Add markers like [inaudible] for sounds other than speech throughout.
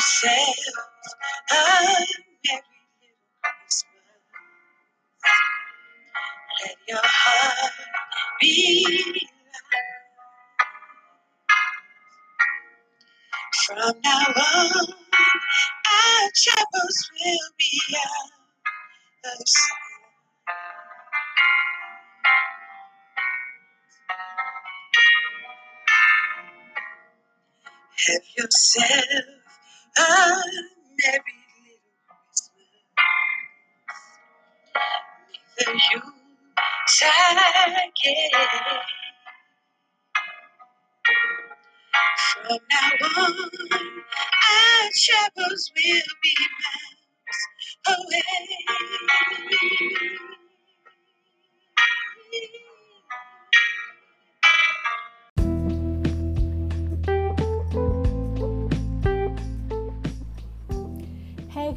yourself a merry little Christmas. Let your heart be. From now on, our troubles will be out of sight. Have yourself a merry little Christmas. Neither you again. From now on, our troubles will be miles away.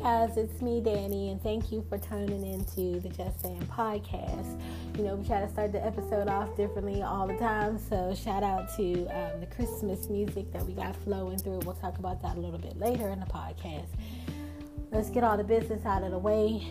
Guys, it's me, Danny, and thank you for tuning into the Just Saying podcast. You know, we try to start the episode off differently all the time, so shout out to um, the Christmas music that we got flowing through. We'll talk about that a little bit later in the podcast. Let's get all the business out of the way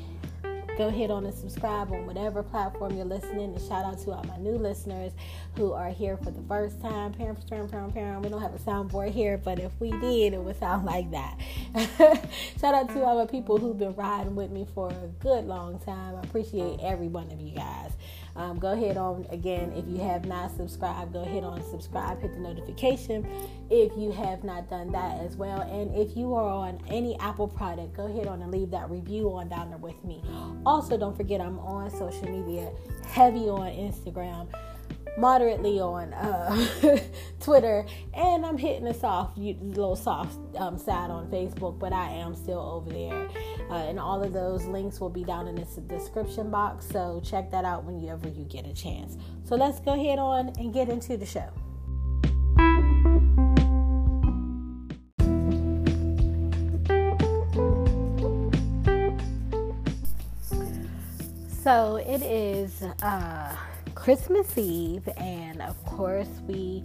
go hit on and subscribe on whatever platform you're listening. And shout out to all my new listeners who are here for the first time. Parent, parent, parent, parent. We don't have a soundboard here, but if we did, it would sound like that. [laughs] shout out to all the people who've been riding with me for a good long time. I appreciate every one of you guys. Um, go ahead on again if you have not subscribed. Go ahead on subscribe, hit the notification if you have not done that as well. And if you are on any Apple product, go ahead on and leave that review on down there with me. Also, don't forget I'm on social media, heavy on Instagram moderately on uh, [laughs] Twitter, and I'm hitting a soft, little soft um, side on Facebook, but I am still over there. Uh, and all of those links will be down in the description box, so check that out whenever you get a chance. So let's go ahead on and get into the show. So it is. Uh, Christmas Eve, and of course, we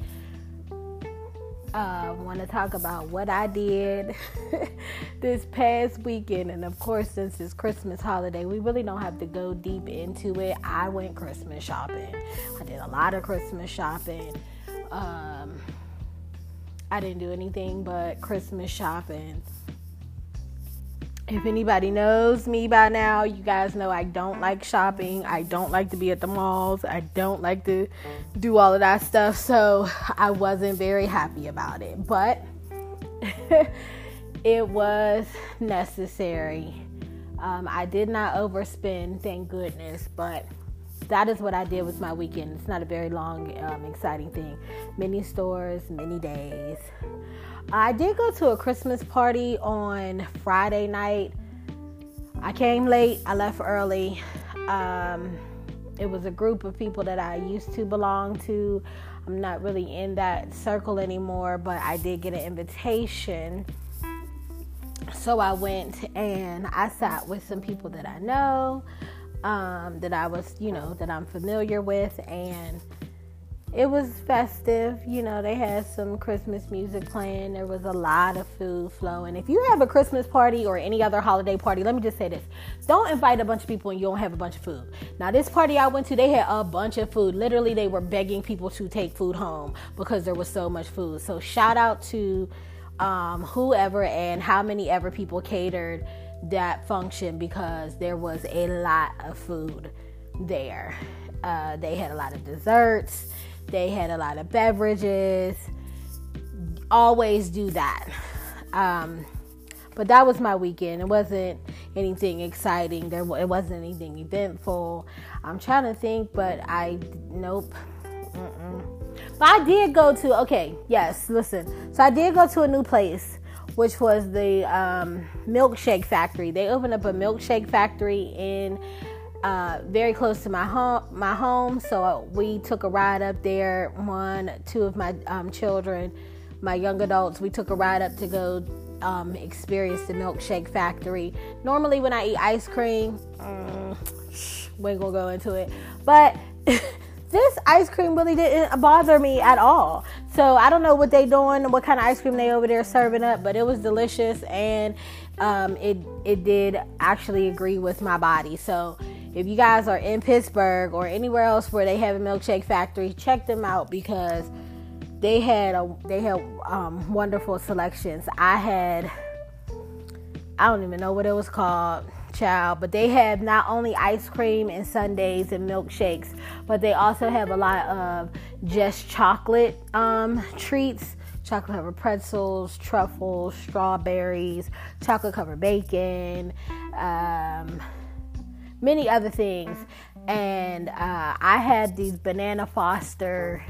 uh, want to talk about what I did [laughs] this past weekend. And of course, since it's Christmas holiday, we really don't have to go deep into it. I went Christmas shopping, I did a lot of Christmas shopping. Um, I didn't do anything but Christmas shopping. If anybody knows me by now, you guys know I don't like shopping. I don't like to be at the malls. I don't like to do all of that stuff. So [laughs] I wasn't very happy about it. But [laughs] it was necessary. Um, I did not overspend, thank goodness. But that is what I did with my weekend. It's not a very long, um, exciting thing. Many stores, many days. I did go to a Christmas party on Friday night. I came late, I left early. Um, it was a group of people that I used to belong to. I'm not really in that circle anymore, but I did get an invitation. So I went and I sat with some people that I know, um, that I was, you know, that I'm familiar with, and it was festive. You know, they had some Christmas music playing. There was a lot of food flowing. If you have a Christmas party or any other holiday party, let me just say this don't invite a bunch of people and you don't have a bunch of food. Now, this party I went to, they had a bunch of food. Literally, they were begging people to take food home because there was so much food. So, shout out to um, whoever and how many ever people catered that function because there was a lot of food there. Uh, they had a lot of desserts they had a lot of beverages. Always do that. Um, but that was my weekend. It wasn't anything exciting. There it wasn't anything eventful. I'm trying to think, but I nope. Mm-mm. But I did go to okay, yes. Listen, so I did go to a new place, which was the um, milkshake factory. They opened up a milkshake factory in uh, very close to my home. My home, so we took a ride up there. One, two of my um, children, my young adults, we took a ride up to go um, experience the milkshake factory. Normally, when I eat ice cream, um, we ain't gonna go into it, but [laughs] this ice cream really didn't bother me at all. So I don't know what they doing, what kind of ice cream they over there serving up, but it was delicious and um, it it did actually agree with my body. So if you guys are in Pittsburgh or anywhere else where they have a milkshake factory, check them out because they had a they had um, wonderful selections. I had I don't even know what it was called, child, but they have not only ice cream and sundaes and milkshakes, but they also have a lot of just chocolate um, treats chocolate covered pretzels, truffles, strawberries, chocolate covered bacon, um, many other things. And uh, I had these banana foster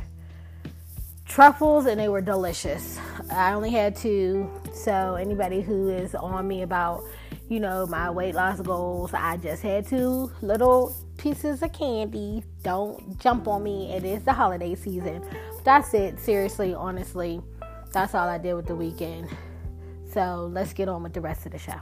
truffles and they were delicious. I only had two, so anybody who is on me about, you know, my weight loss goals, I just had two little pieces of candy. Don't jump on me. It is the holiday season. That's it. Seriously, honestly, that's all I did with the weekend. So let's get on with the rest of the show.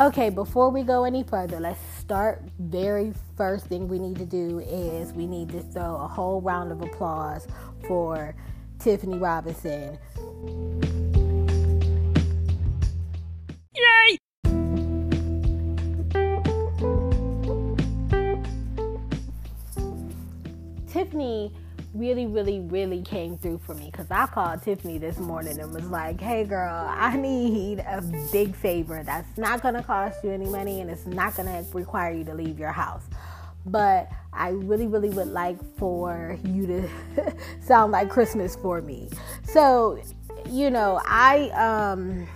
Okay, before we go any further, let's start. Very first thing we need to do is we need to throw a whole round of applause for Tiffany Robinson. Tiffany really, really, really came through for me because I called Tiffany this morning and was like, hey girl, I need a big favor that's not going to cost you any money and it's not going to require you to leave your house. But I really, really would like for you to [laughs] sound like Christmas for me. So, you know, I, um,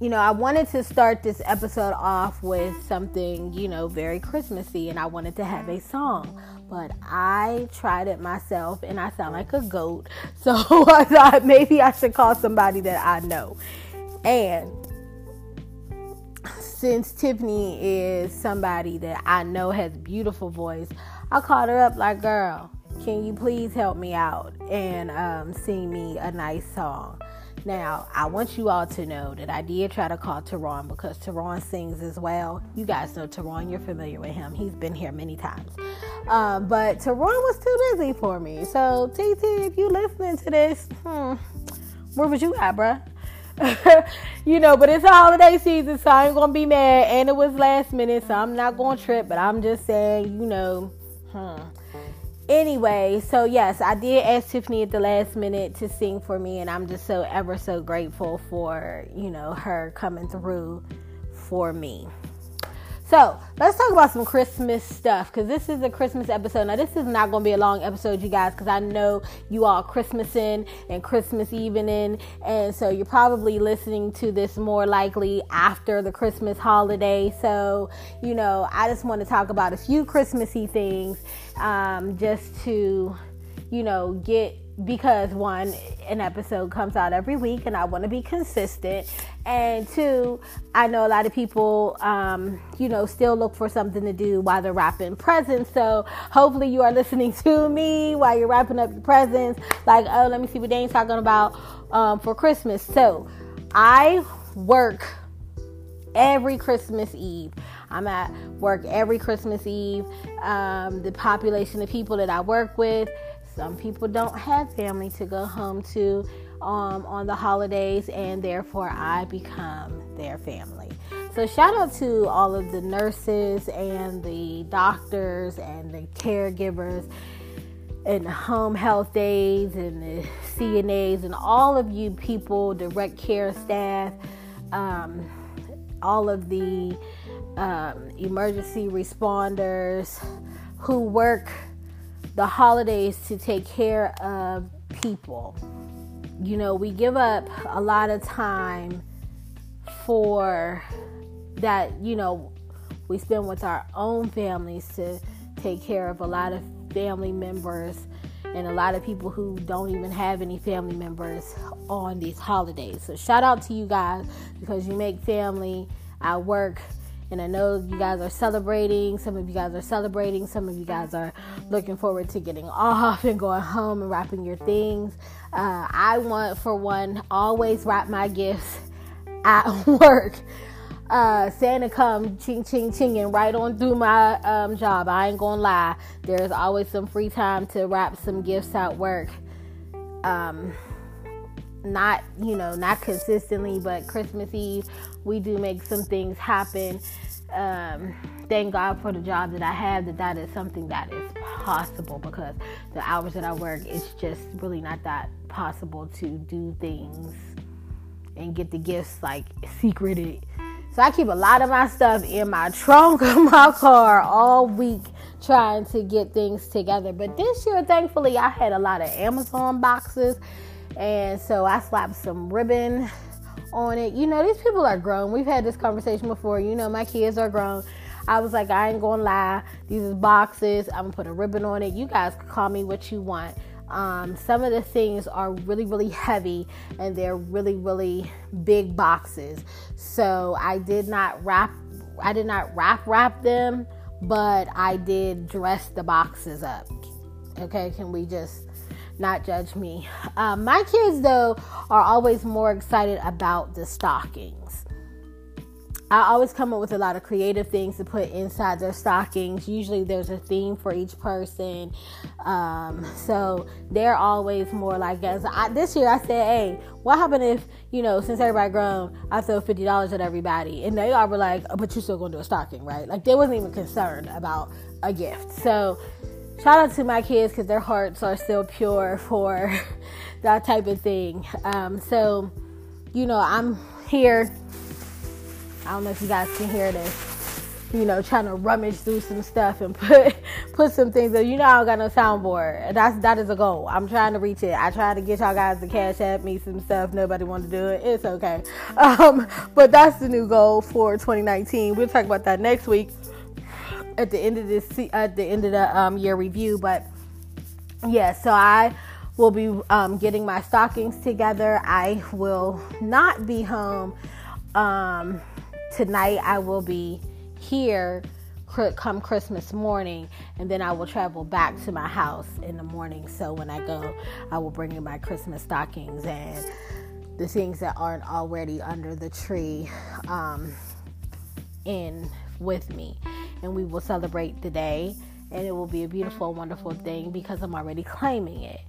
you know, I wanted to start this episode off with something, you know, very Christmassy, and I wanted to have a song but I tried it myself and I sound like a goat. [laughs] So [laughs] I thought maybe I should call somebody that I know. And since Tiffany is somebody that I know has beautiful voice, I called her up like, girl, can you please help me out and um, sing me a nice song? Now, I want you all to know that I did try to call Teron because Teron sings as well. You guys know Teron, you're familiar with him. He's been here many times. Um, but Teron was too busy for me. So, TT, if you listening to this, hmm, where was you at, bruh? [laughs] you know, but it's a holiday season, so I ain't gonna be mad. And it was last minute, so I'm not gonna trip. But I'm just saying, you know, hmm anyway, so yes, I did ask Tiffany at the last minute to sing for me, and I'm just so ever so grateful for you know her coming through for me. So let's talk about some Christmas stuff because this is a Christmas episode. Now, this is not going to be a long episode, you guys, because I know you all Christmasing and Christmas evening, and so you're probably listening to this more likely after the Christmas holiday. So, you know, I just want to talk about a few Christmassy things um, just to, you know, get because one, an episode comes out every week and I want to be consistent. And two, I know a lot of people, um, you know, still look for something to do while they're wrapping presents. So hopefully you are listening to me while you're wrapping up your presents. Like, oh, let me see what Dane's talking about um, for Christmas. So I work every Christmas Eve. I'm at work every Christmas Eve. Um, the population of people that I work with, some people don't have family to go home to um, on the holidays, and therefore I become their family. So, shout out to all of the nurses and the doctors and the caregivers and the home health aides and the CNAs and all of you people, direct care staff, um, all of the um, emergency responders who work the holidays to take care of people. You know, we give up a lot of time for that, you know, we spend with our own families to take care of a lot of family members and a lot of people who don't even have any family members on these holidays. So shout out to you guys because you make family at work And I know you guys are celebrating. Some of you guys are celebrating. Some of you guys are looking forward to getting [laughs] off and going home and wrapping your things. Uh, I want, for one, always wrap my gifts [laughs] at work. Uh, Santa come ching ching ching, chinging right on through my um, job. I ain't gonna lie. There's always some free time to wrap some gifts at work. Um, not you know not consistently, but Christmas Eve we do make some things happen. Um, thank God for the job that I have. That that is something that is possible because the hours that I work, it's just really not that possible to do things and get the gifts like secreted so I keep a lot of my stuff in my trunk [laughs] of my car all week trying to get things together. But this year, thankfully, I had a lot of Amazon boxes. And so I slapped some ribbon on it. You know, these people are grown. We've had this conversation before. You know, my kids are grown. I was like, I ain't gonna lie. These is boxes. I'm gonna put a ribbon on it. You guys can call me what you want. Um, some of the things are really, really heavy and they're really, really big boxes. So I did not wrap, I did not wrap wrap them, but I did dress the boxes up. Okay, can we just not judge me? Um, my kids, though, are always more excited about the stockings. I always come up with a lot of creative things to put inside their stockings. Usually there's a theme for each person. Um, so they're always more like, this year I said, hey, what happened if, you know, since everybody grown, I throw $50 at everybody? And they all were like, oh, but you're still going to do a stocking, right? Like they wasn't even concerned about a gift. So shout out to my kids because their hearts are still pure for [laughs] that type of thing. Um, so, you know, I'm here I don't know if you guys can hear this. You know, trying to rummage through some stuff and [laughs] put put some things. You know, I don't got no soundboard. That's that is a goal. I'm trying to reach it. I tried to get y'all guys to Cash App me some stuff. Nobody wanted to do it. It's okay. [laughs] Um, but that's the new goal for 2019. We'll talk about that next week at the end of this at the end of the um, year review. But yeah, so I will be um, getting my stockings together. I will not be home um, tonight I will be here come Christmas morning, and then I will travel back to my house in the morning. So when I go, I will bring in my Christmas stockings and the things that aren't already under the tree um, in with me, and we will celebrate the day, and it will be a beautiful, wonderful thing because I'm already [laughs] claiming it.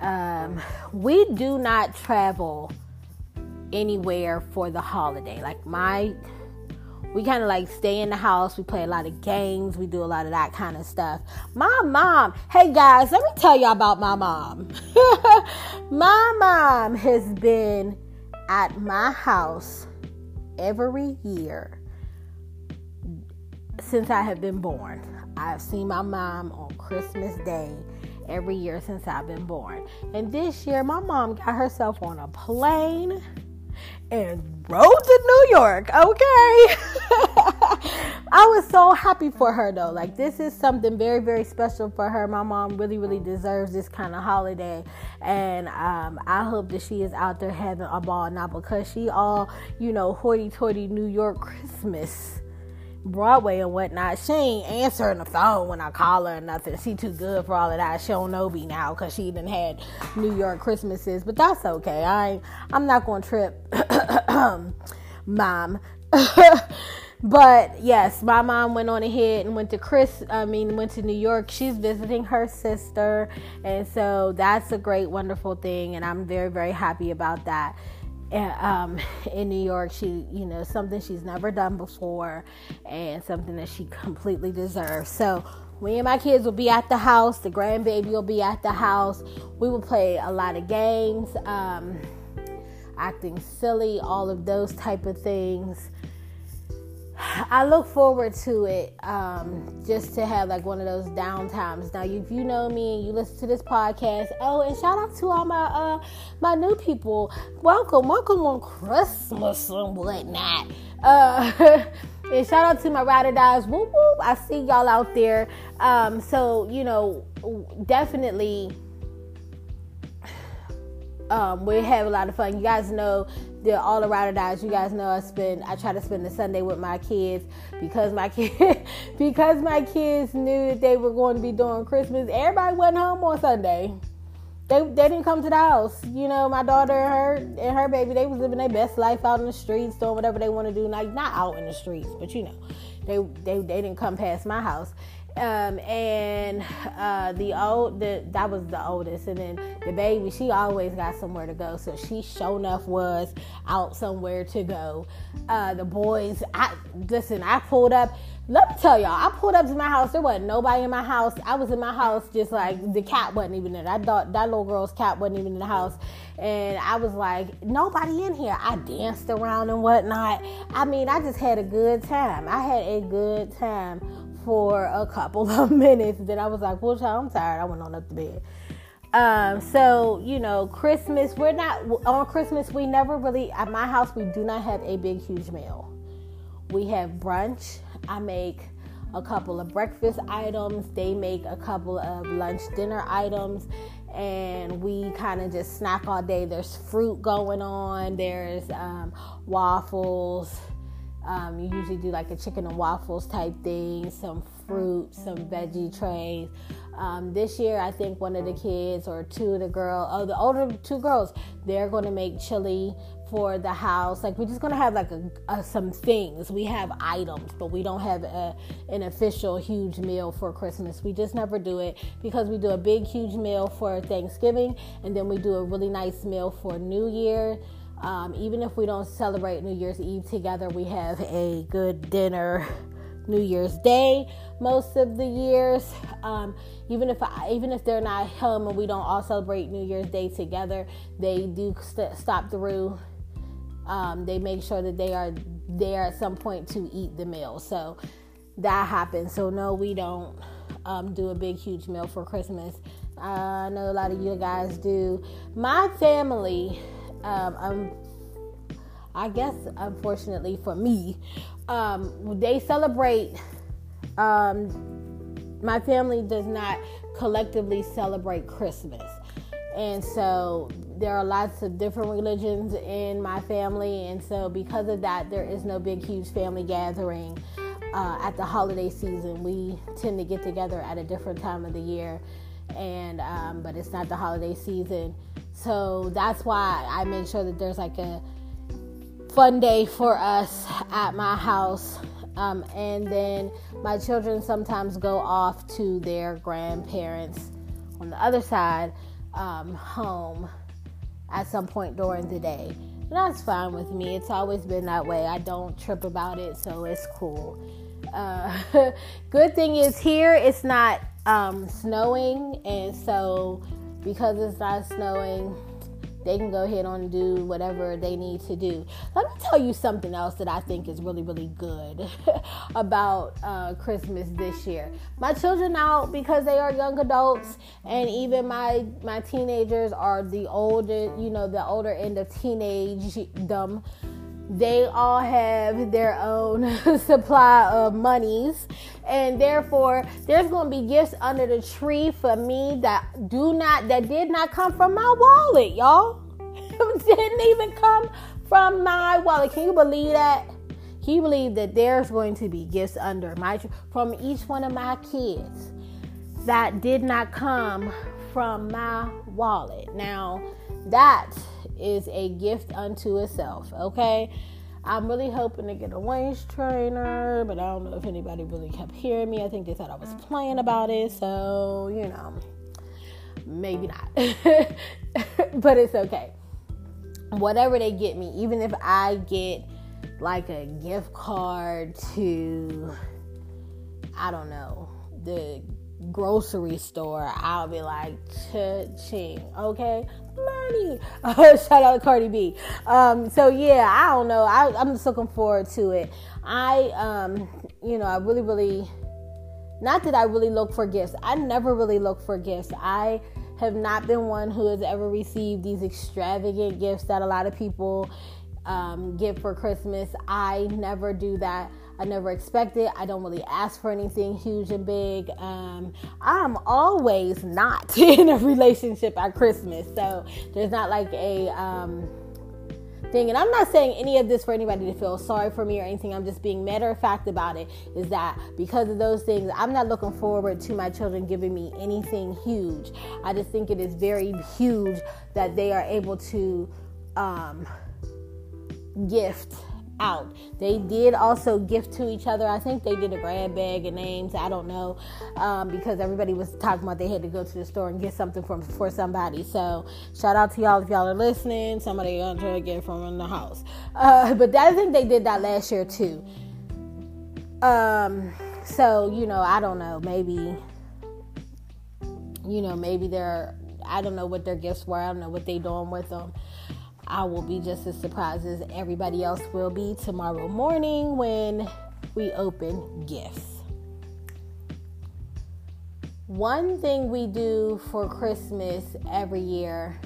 Um, we do not travel anywhere for the holiday. Like my we kind of like stay in the house. We play a lot of games. We do a lot of that kind of stuff. My mom, hey guys, let me tell y'all about my mom. [laughs] my mom has been at my house every year since I have been born. I've seen my mom on Christmas Day every year since I've been born. And this year, my mom got herself on a plane and rode to New York. Okay. [laughs] I was so happy for her though. Like this is something very, very special for her. My mom really, really deserves this kind of holiday. And um, I hope that she is out there having a ball now because she all, you know, hoity toity New York Christmas Broadway and whatnot. She ain't answering the phone when I call her or nothing. She too good for all of that. She don't know me now because she even had New York Christmases, but that's okay. I I'm not gonna trip, [coughs] mom. [laughs] but yes, my mom went on ahead and went to Chris. I mean, went to New York. She's visiting her sister, and so that's a great, wonderful thing, and I'm very, very happy about that um, [laughs] in New York. She, you know, something she's never done before and something that she completely deserves. So, me and my kids will be at the house. The grandbaby will be at the house. We will play a lot of games, um, acting silly, all of those type of things. I look forward to it um, just to have like one of those down times. Now, if you know me and you listen to this podcast, oh, and shout out to all my uh, my new people. Welcome, welcome on Christmas and whatnot. Uh, [laughs] and shout out to my ride or dies. Whoop whoop! I see y'all out there. Um, so you know, definitely. Um, we have a lot of fun. You guys know did all the ride or dies. You guys know I spend I try to spend the Sunday with my kids because my kids [laughs] because my kids knew that they were going to be doing Christmas. Everybody went home on Sunday. They, they didn't come to the house. You know, my daughter and her and her baby, they was living their best life out in the streets, doing whatever they want to do. Like not out in the streets, but you know, they they, they didn't come past my house. Um, and uh, the old the, that was the oldest, and then the baby she always got somewhere to go, so she sure enough was out somewhere to go. Uh, the boys, I listen, I pulled up. Let me tell y'all, I pulled up to my house. There wasn't nobody in my house. I was in my house, just like the cat wasn't even there. I thought that little girl's cat wasn't even in the house, and I was like, nobody in here. I danced around and whatnot. I mean, I just had a good time. I had a good time for a couple [laughs] of minutes. Then I was like, well, I'm tired. I went on up to bed. Um, so you know, Christmas, we're not on Christmas. We never really at my house. We do not have a big, huge meal. We have brunch. I make a couple of breakfast items. They make a couple of lunch, dinner items, and we kind of just snack all day. There's fruit going on. There's um, waffles um, you usually do like a chicken and waffles type thing, some fruit, some veggie trays. Um, this year, I think one of the kids or two of the girls, oh, the older two girls, they're going to make chili for the house. Like we're just to have like a, a, some things. We have items, but we don't have a, an official huge meal for Christmas. We just never do it because we do a big huge meal for Thanksgiving, and then we do a really nice meal for New Year. Um, even if we don't celebrate New Year's Eve together, we have a good dinner [laughs] New Year's Day most of the years. Um, even if I, even if they're not home and we don't all celebrate New Year's Day together, they do st- stop through. Um, they make sure that they are there at some point to eat the meal. So that happens. So no, we don't um, do a big huge meal for Christmas. I know a lot of you guys do. My family um, um, I guess, unfortunately for me, um, they celebrate. Um, my family does not collectively celebrate Christmas. And so there are lots of different religions in my family. And so, because of that, there is no big, huge family gathering uh, at the holiday season. We tend to get together at a different time of the year. And, um, but it's not the holiday season. So that's why I make sure that there's like a fun day for us at my house. Um, and then my children sometimes go off to their grandparents on the other side um, home at some point during the day. And that's fine with me. It's always been that way. I don't trip about it, so it's cool. Uh, [laughs] good thing is here it's not um, snowing, and so because it's not snowing, they can go ahead and do whatever they need to do. Let me tell you something else that I think is really, really good [laughs] about uh, Christmas this year. My children now, because they are young adults, and even my my teenagers are the older, you know, the older end of teenage dumb they all have their own [laughs] supply of monies. And therefore there's going to be gifts under the tree for me that do not that did not come from my wallet y'all. [laughs] Didn't even come from my wallet. Can you believe that? Can you believe that there's going to be gifts under my from each one of my kids that did not come from my wallet? Now that is a gift unto itself, okay? I'm really hoping to get a waist trainer, but I don't know if anybody really kept hearing me. I think they thought I was playing about it, so you know, maybe not. [laughs] but it's okay. Whatever they get me, even if I get like a gift card to, I don't know, the grocery store, I'll be like, cha-ching, okay? Money. [laughs] shout out to Cardi B. Um, so yeah, I don't know. I, I'm just looking forward to it. I, um, you know, I really, really, not that I really look for gifts. I never really look for gifts. I have not been one who has ever received these extravagant gifts that a lot of people um, give for Christmas. I never do that. I never expect it. I don't really ask for anything huge and big. Um, I'm always not [laughs] in a relationship at Christmas, so there's not like a um, thing, and I'm not saying any of this for anybody to feel sorry for me or anything. I'm just being matter of fact about it. Is that because of those things, I'm not looking forward to my children giving me anything huge. I just think it is very huge that they are able to um, gift out. They did also gift to each other. I think they did a grab bag of names. I don't know um, because everybody was talking about they had to go to the store and get something from for somebody. So shout out to y'all if y'all are listening. Somebody gonna try to get from in the house. Uh, [laughs] but I think they did that last year too. Um, so you know, I don't know. Maybe you know, maybe they're. I don't know what their gifts were. I don't know what they doing with them. I will be just as surprised as everybody else will be tomorrow morning when we open gifts. One thing we do for Christmas every year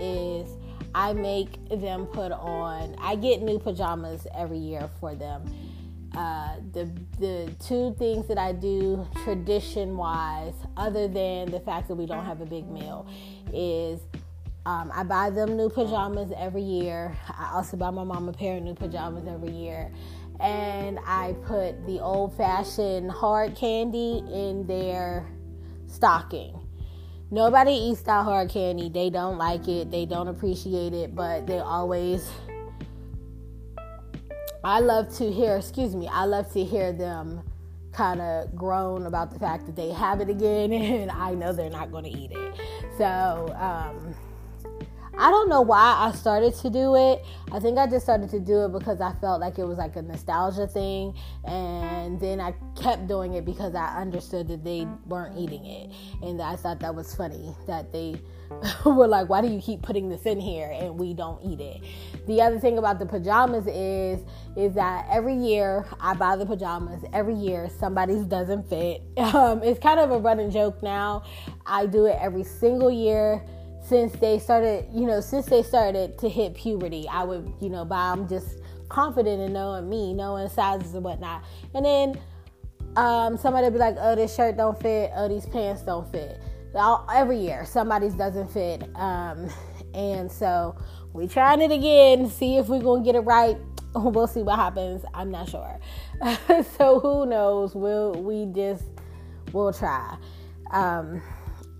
is I make them put on, I get new pajamas every year for them. Uh, the the two things that I do tradition wise, other than the fact that we don't have a big meal, is um, I buy them new pajamas every year. I also buy my mom a pair of new pajamas every year. And I put the old fashioned hard candy in their stocking. Nobody eats that hard candy. They don't like it, they don't appreciate it, but they always. I love to hear, excuse me, I love to hear them kind of groan about the fact that they have it again, [laughs] and I know they're not going to eat it. So, um, I don't know why I started to do it. I think I just started to do it because I felt like it was like a nostalgia thing. And then I kept doing it because I understood that they weren't eating it. And I thought that was funny that they [laughs] were like, why do you keep putting this in here and we don't eat it? The other thing about the pajamas is is that every year I buy the pajamas. Every year somebody's doesn't fit. [laughs] Um, it's kind of a running joke now. I do it every single year since they started, you know, since they started to hit puberty, I would, you know, buy them just confident in knowing me, knowing sizes and whatnot. And then um, somebody would be like, oh, this shirt don't fit, oh, these pants don't fit. All, every year, somebody's doesn't fit. Um, and so we trying it again, see if we're going to get it right. [laughs] We'll see what happens. I'm not sure. [laughs] so who knows? We'll, we just, we'll try. Um,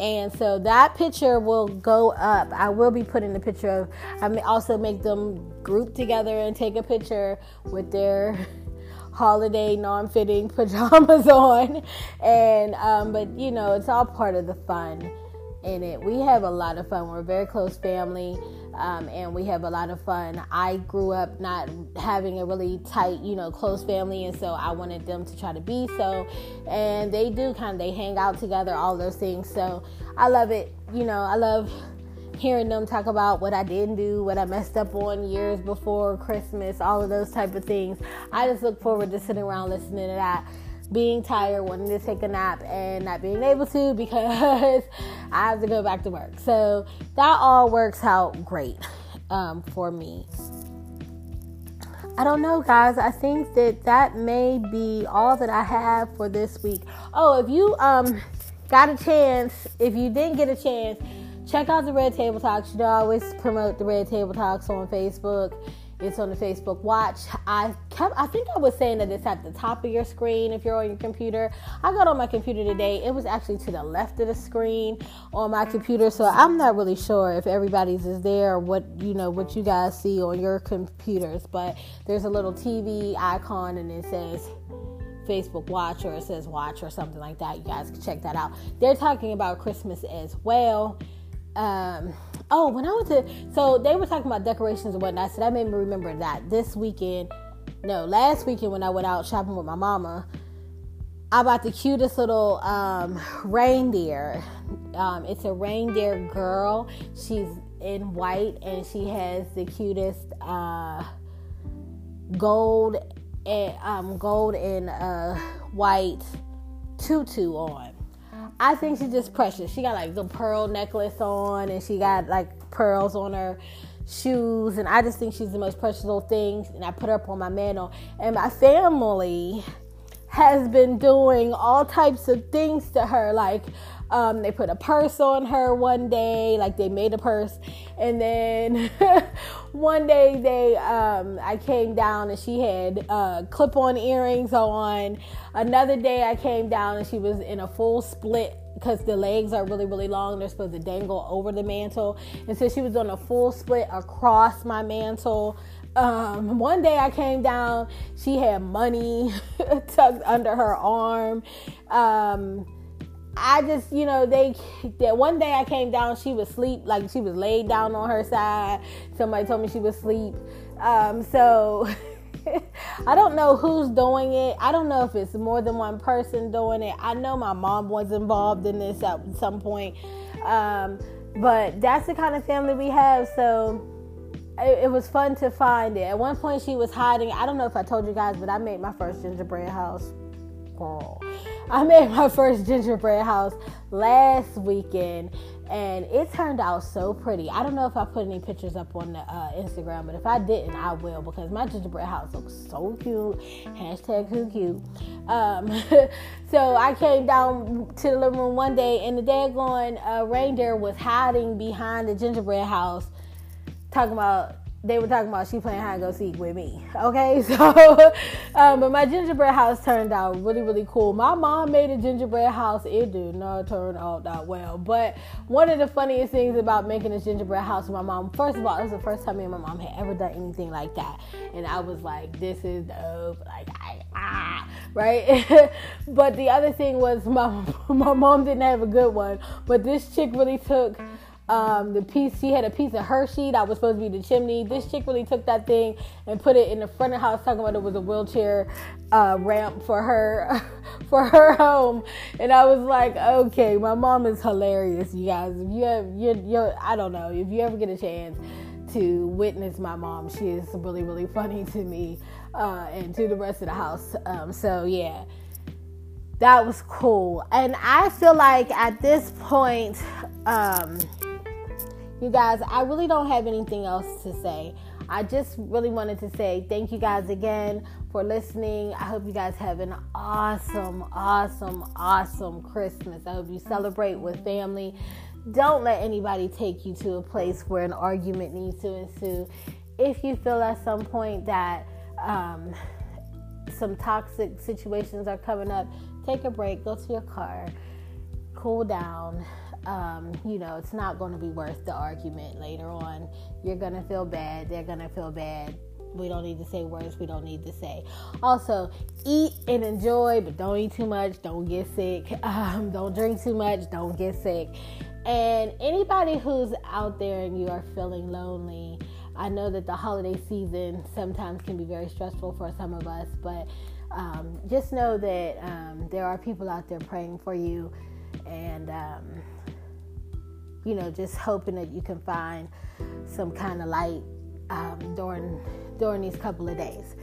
and so that picture will go up. I will be putting the picture of. I may also make them group together and take a picture with their [laughs] holiday non-fitting [laughs] pajamas on, and um, but you know it's all part of the fun in it. We have a lot of fun. We're a very close family, um, and we have a lot of fun. I grew up not having a really tight, you know, close family, and so I wanted them to try to be so. And they do kind of they hang out together, all those things. So I love it. You know, I love hearing them talk about what I didn't do, what I messed up on years before Christmas, all of those type of things. I just look forward to sitting around listening to that being tired, wanting to take a nap, and not being able to [laughs] because I have to go back to work. So that all works out great um, for me. I don't know, guys. I think that that may be all that I have for this week. Oh, if you um got a chance, if you didn't get a chance, check out the Red Table Talks. You know, I always promote the Red Table Talks on Facebook it's on the Facebook Watch. I kept, I think I was saying that it's at the top of your screen if you're on your computer. I got on my computer today. It was actually to the left of the screen on my computer, so I'm not really sure if everybody's is there or what you know what you guys see on your computers. But there's a little TV icon and it says Facebook Watch or it says Watch or something like that. You guys can check that out. They're talking about Christmas as well. Um, Oh, when I went to so they were talking about decorations and whatnot, so that made me remember that this weekend, no, last weekend when I went out shopping with my mama, I bought the cutest little um, reindeer. Um, it's a reindeer girl. She's in white and she has the cutest uh, gold and um, gold and uh, white tutu on. I think she's just precious. She got like the pearl necklace on, and she got like pearls on her shoes, and I just think she's the most precious little thing. And I put her up on my mantle, and my family has been doing all types of things to her. Like, um, they put a purse on her one day, like they made a purse, and then [laughs] one day they, um, I came down and she had uh, clip-on earrings on. Another day I came down and she was in a full split because the legs are really really long they're supposed to dangle over the mantle and so she was on a full split across my mantle um, one day I came down, she had money [laughs] tucked under her arm. Um, I just, you know, they that one day I came down, she was asleep, like she was laid down on her side. Somebody told me she was asleep. Um, so [laughs] I don't know who's doing it. I don't know if it's more than one person doing it. I know my mom was involved in this at some point. Um, but that's the kind of family we have. So it, it, was fun to find it. At one point, she was hiding. I don't know if I told you guys, but I made my first gingerbread house. Girl. I made my first gingerbread house last weekend and it turned out so pretty. I don't know if I put any pictures up on the uh, Instagram, but if I didn't, I will because my gingerbread house looks so cute. Hashtag who cute. Um, [laughs] so I came down to the living room one day, and the daggone uh, reindeer was hiding behind the gingerbread house, talking about they were talking about she playing hide and go seek with me. [laughs] Okay, so [laughs] um, but my gingerbread house turned out really really cool. My mom made a gingerbread house. It did not turn out that well. But one of the funniest things about making a gingerbread house with my mom, first of all, it was the first time me and my mom had ever done anything like that, and I was like, this is dope. Like I ah right. [laughs] but the other thing was my my mom didn't have a good one, but this chick really took um, the piece she had a piece of Hershey that was supposed to be the chimney. This chick really took that thing and put it in the front of the house, talking about it was a wheelchair uh, ramp for her [laughs] for her home. And I was like, okay, my mom is hilarious, you guys. If you have you you I don't know if you ever get a chance to witness my mom, she is really really funny to me uh, and to the rest of the house. Um, so yeah that was cool. And I feel like at this point, um, you guys, I really don't have anything else to say. I just really wanted to say thank you guys again for listening. I hope you guys have an awesome, awesome, awesome Christmas. I hope you celebrate with family. Don't let anybody take you to a place where an argument needs to ensue. If you feel at some point that um, some toxic situations are coming up, take a break, go to your car, cool down um, you know, it's not going to be worth the argument later on. You're going to feel bad. They're going to feel bad. We don't need to say words we don't need to say. Also, eat and enjoy, but don't eat too much. Don't get sick. [laughs] Um, don't drink too much. Don't get sick. And anybody who's out there and you are feeling lonely, I know that the holiday season sometimes can be very stressful for some of us, but um, just know that um, there are people out there praying for you. And um, you know, just hoping that you can find some kind of light um, during during these couple of days.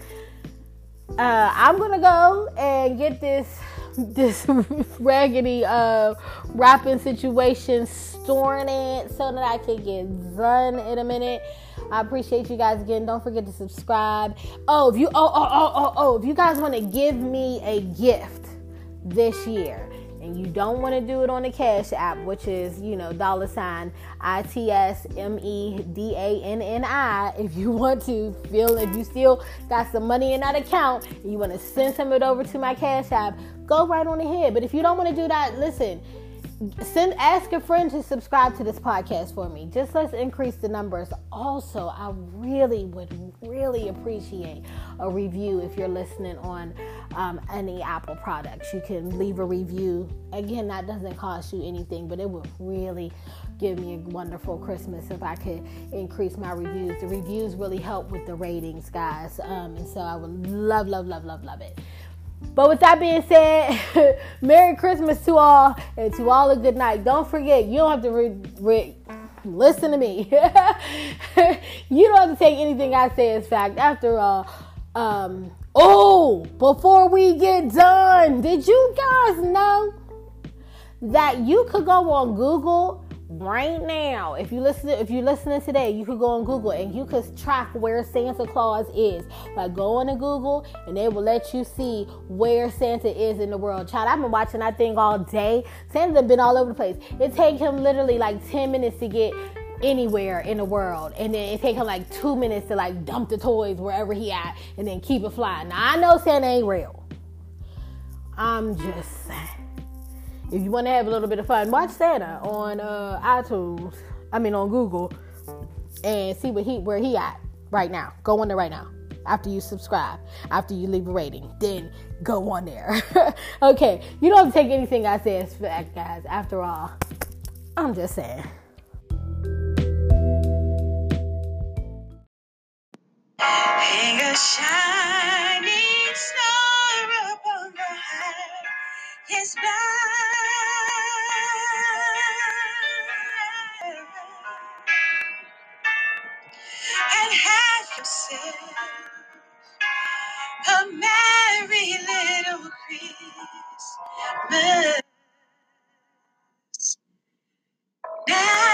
Uh, I'm gonna go and get this [laughs] this [laughs] raggedy uh, wrapping situation sorted so that I can get done in a minute. I appreciate you guys again. Don't forget to subscribe. Oh, if you oh oh oh oh oh if you guys want to give me a gift this year, and you don't want to do it on the Cash App, which is, you know, dollar sign I T S M E D A N N I, if you [laughs] want to feel, if you still got some money in that account you want to send some of it over to my Cash App, go right on ahead. But if you don't want to do that, listen, send ask a friend to subscribe to this podcast for me. Just let's increase the numbers. Also i really would really appreciate a review if you're listening on um, any apple products. You can leave a review. Again that doesn't cost you anything but it would really give me a wonderful christmas if i could increase my reviews. The reviews really help with the ratings guys. Um, and so i would love love love love love it but with that being said, [laughs] Merry Christmas to all and to all a good night. Don't forget, you don't have to re- re- listen to me. [laughs] you don't have to take anything I say as fact. After all, um, oh, before we get done, did you guys know that you could go on Google right now if you listen if you're listening today you could go on google and you could track where santa claus is. By going to google and they will let you see where santa is in the world. Child i've been watching that thing all day. Santa's been all over the place. It takes him literally like 10 minutes to get anywhere in the world. And then it take him like two minutes to like dump the toys wherever he at and then keep it flying. Now i know santa ain't real. I'm just saying if you want to have a little bit of fun, watch Santa on uh, iTunes. I mean on Google, and see what he where he at right now. Go on there right now. After you subscribe, after you leave a rating, then go on there. [laughs] okay, you don't have to take anything I say as fact, guys. After all, I'm just saying. Hang a shining His back and have yourself a merry little Christmas. Now